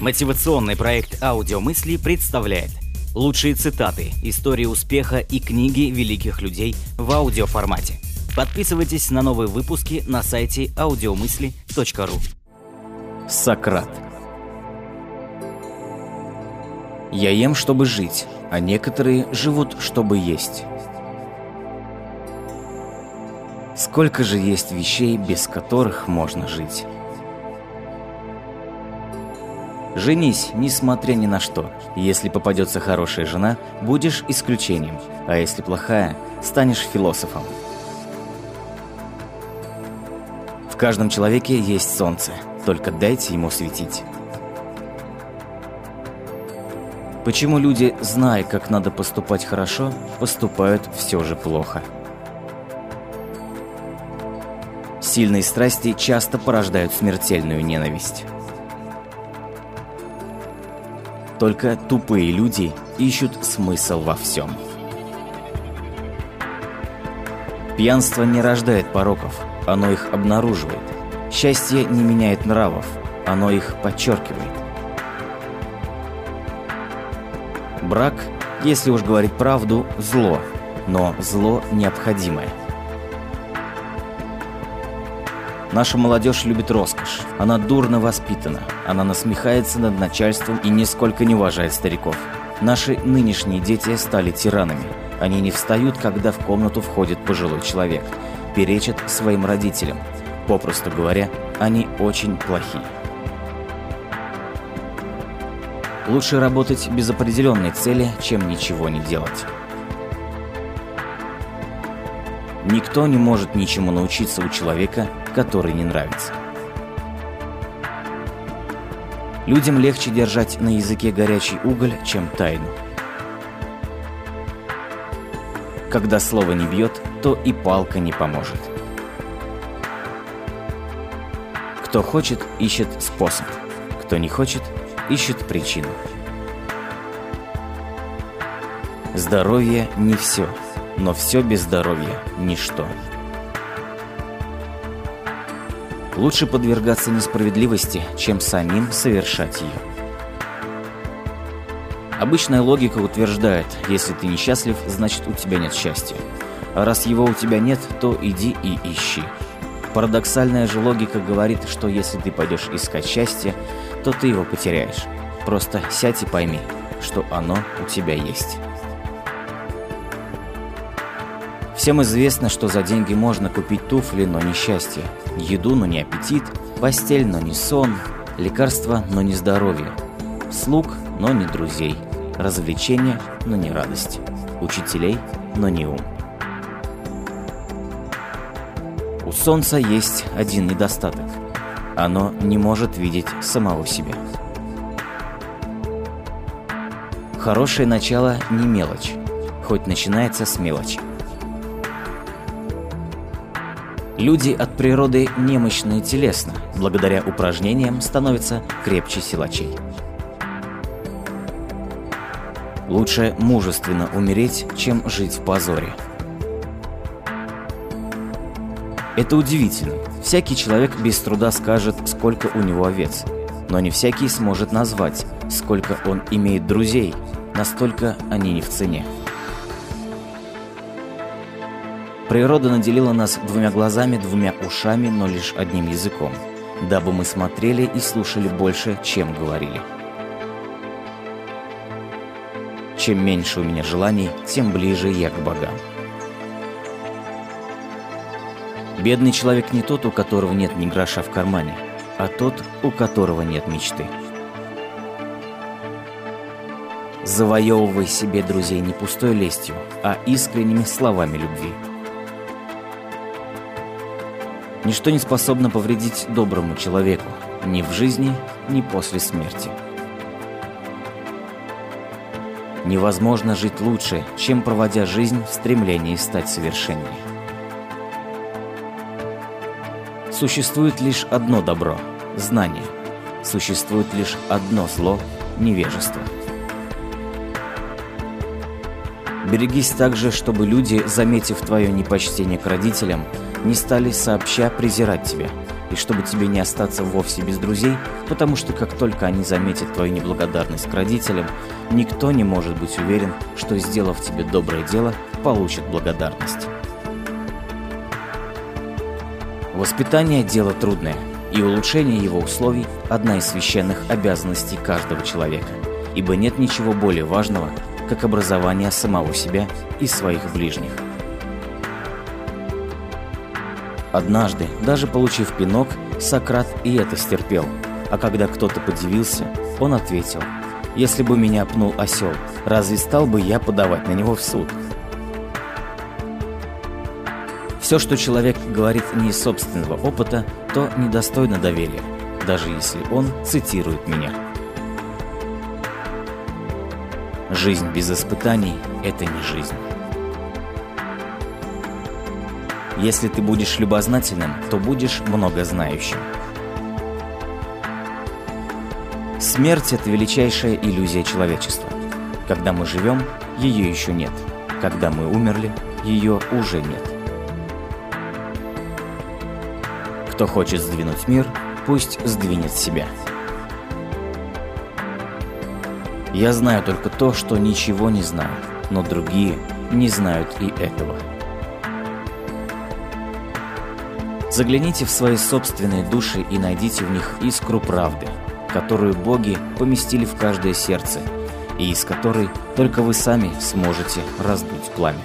Мотивационный проект «Аудиомысли» представляет лучшие цитаты, истории успеха и книги великих людей в аудиоформате. Подписывайтесь на новые выпуски на сайте audiomысли.ру Сократ Я ем, чтобы жить, а некоторые живут, чтобы есть. Сколько же есть вещей, без которых можно жить? Женись, несмотря ни на что. Если попадется хорошая жена, будешь исключением, а если плохая, станешь философом. В каждом человеке есть солнце, только дайте ему светить. Почему люди, зная, как надо поступать хорошо, поступают все же плохо? Сильные страсти часто порождают смертельную ненависть. Только тупые люди ищут смысл во всем. Пьянство не рождает пороков, оно их обнаруживает. Счастье не меняет нравов, оно их подчеркивает. Брак, если уж говорить правду, зло, но зло необходимое. Наша молодежь любит роскошь. Она дурно воспитана. Она насмехается над начальством и нисколько не уважает стариков. Наши нынешние дети стали тиранами. Они не встают, когда в комнату входит пожилой человек. Перечат своим родителям. Попросту говоря, они очень плохие. Лучше работать без определенной цели, чем ничего не делать. Никто не может ничему научиться у человека, который не нравится. Людям легче держать на языке горячий уголь, чем тайну. Когда слово не бьет, то и палка не поможет. Кто хочет, ищет способ. Кто не хочет, ищет причину. Здоровье не все, но все без здоровья – ничто. Лучше подвергаться несправедливости, чем самим совершать ее. Обычная логика утверждает, если ты несчастлив, значит у тебя нет счастья. А раз его у тебя нет, то иди и ищи. Парадоксальная же логика говорит, что если ты пойдешь искать счастье, то ты его потеряешь. Просто сядь и пойми, что оно у тебя есть. Всем известно, что за деньги можно купить туфли, но не счастье, еду, но не аппетит, постель, но не сон, лекарства, но не здоровье, слуг, но не друзей, развлечения, но не радость, учителей, но не ум. У солнца есть один недостаток. Оно не может видеть самого себя. Хорошее начало не мелочь, хоть начинается с мелочи. Люди от природы немощные телесно, благодаря упражнениям становятся крепче силачей. Лучше мужественно умереть, чем жить в позоре. Это удивительно. Всякий человек без труда скажет, сколько у него овец. Но не всякий сможет назвать, сколько он имеет друзей. Настолько они не в цене. Природа наделила нас двумя глазами, двумя ушами, но лишь одним языком, дабы мы смотрели и слушали больше, чем говорили. Чем меньше у меня желаний, тем ближе я к богам. Бедный человек не тот, у которого нет ни гроша в кармане, а тот, у которого нет мечты. Завоевывай себе друзей не пустой лестью, а искренними словами любви – Ничто не способно повредить доброму человеку, ни в жизни, ни после смерти. Невозможно жить лучше, чем проводя жизнь в стремлении стать совершеннее. Существует лишь одно добро – знание. Существует лишь одно зло – невежество. Берегись также, чтобы люди, заметив твое непочтение к родителям, не стали сообща презирать тебя. и чтобы тебе не остаться вовсе без друзей, потому что как только они заметят твою неблагодарность к родителям, никто не может быть уверен, что, сделав тебе доброе дело, получит благодарность. Воспитание – дело трудное, и улучшение его условий – одна из священных обязанностей каждого человека, ибо нет ничего более важного, как образование самого себя и своих ближних. Однажды, даже получив пинок, Сократ и это стерпел, а когда кто-то подивился, он ответил, «Если бы меня пнул осел, разве стал бы я подавать на него в суд?» Все, что человек говорит не из собственного опыта, то недостойно доверия, даже если он цитирует меня. Жизнь без испытаний – это не жизнь. Если ты будешь любознательным, то будешь многознающим. Смерть – это величайшая иллюзия человечества. Когда мы живем, ее еще нет. Когда мы умерли, ее уже нет. Кто хочет сдвинуть мир, пусть сдвинет себя. Я знаю только то, что ничего не знаю, но другие не знают и этого. Загляните в свои собственные души и найдите в них искру правды, которую боги поместили в каждое сердце, и из которой только вы сами сможете раздуть пламя.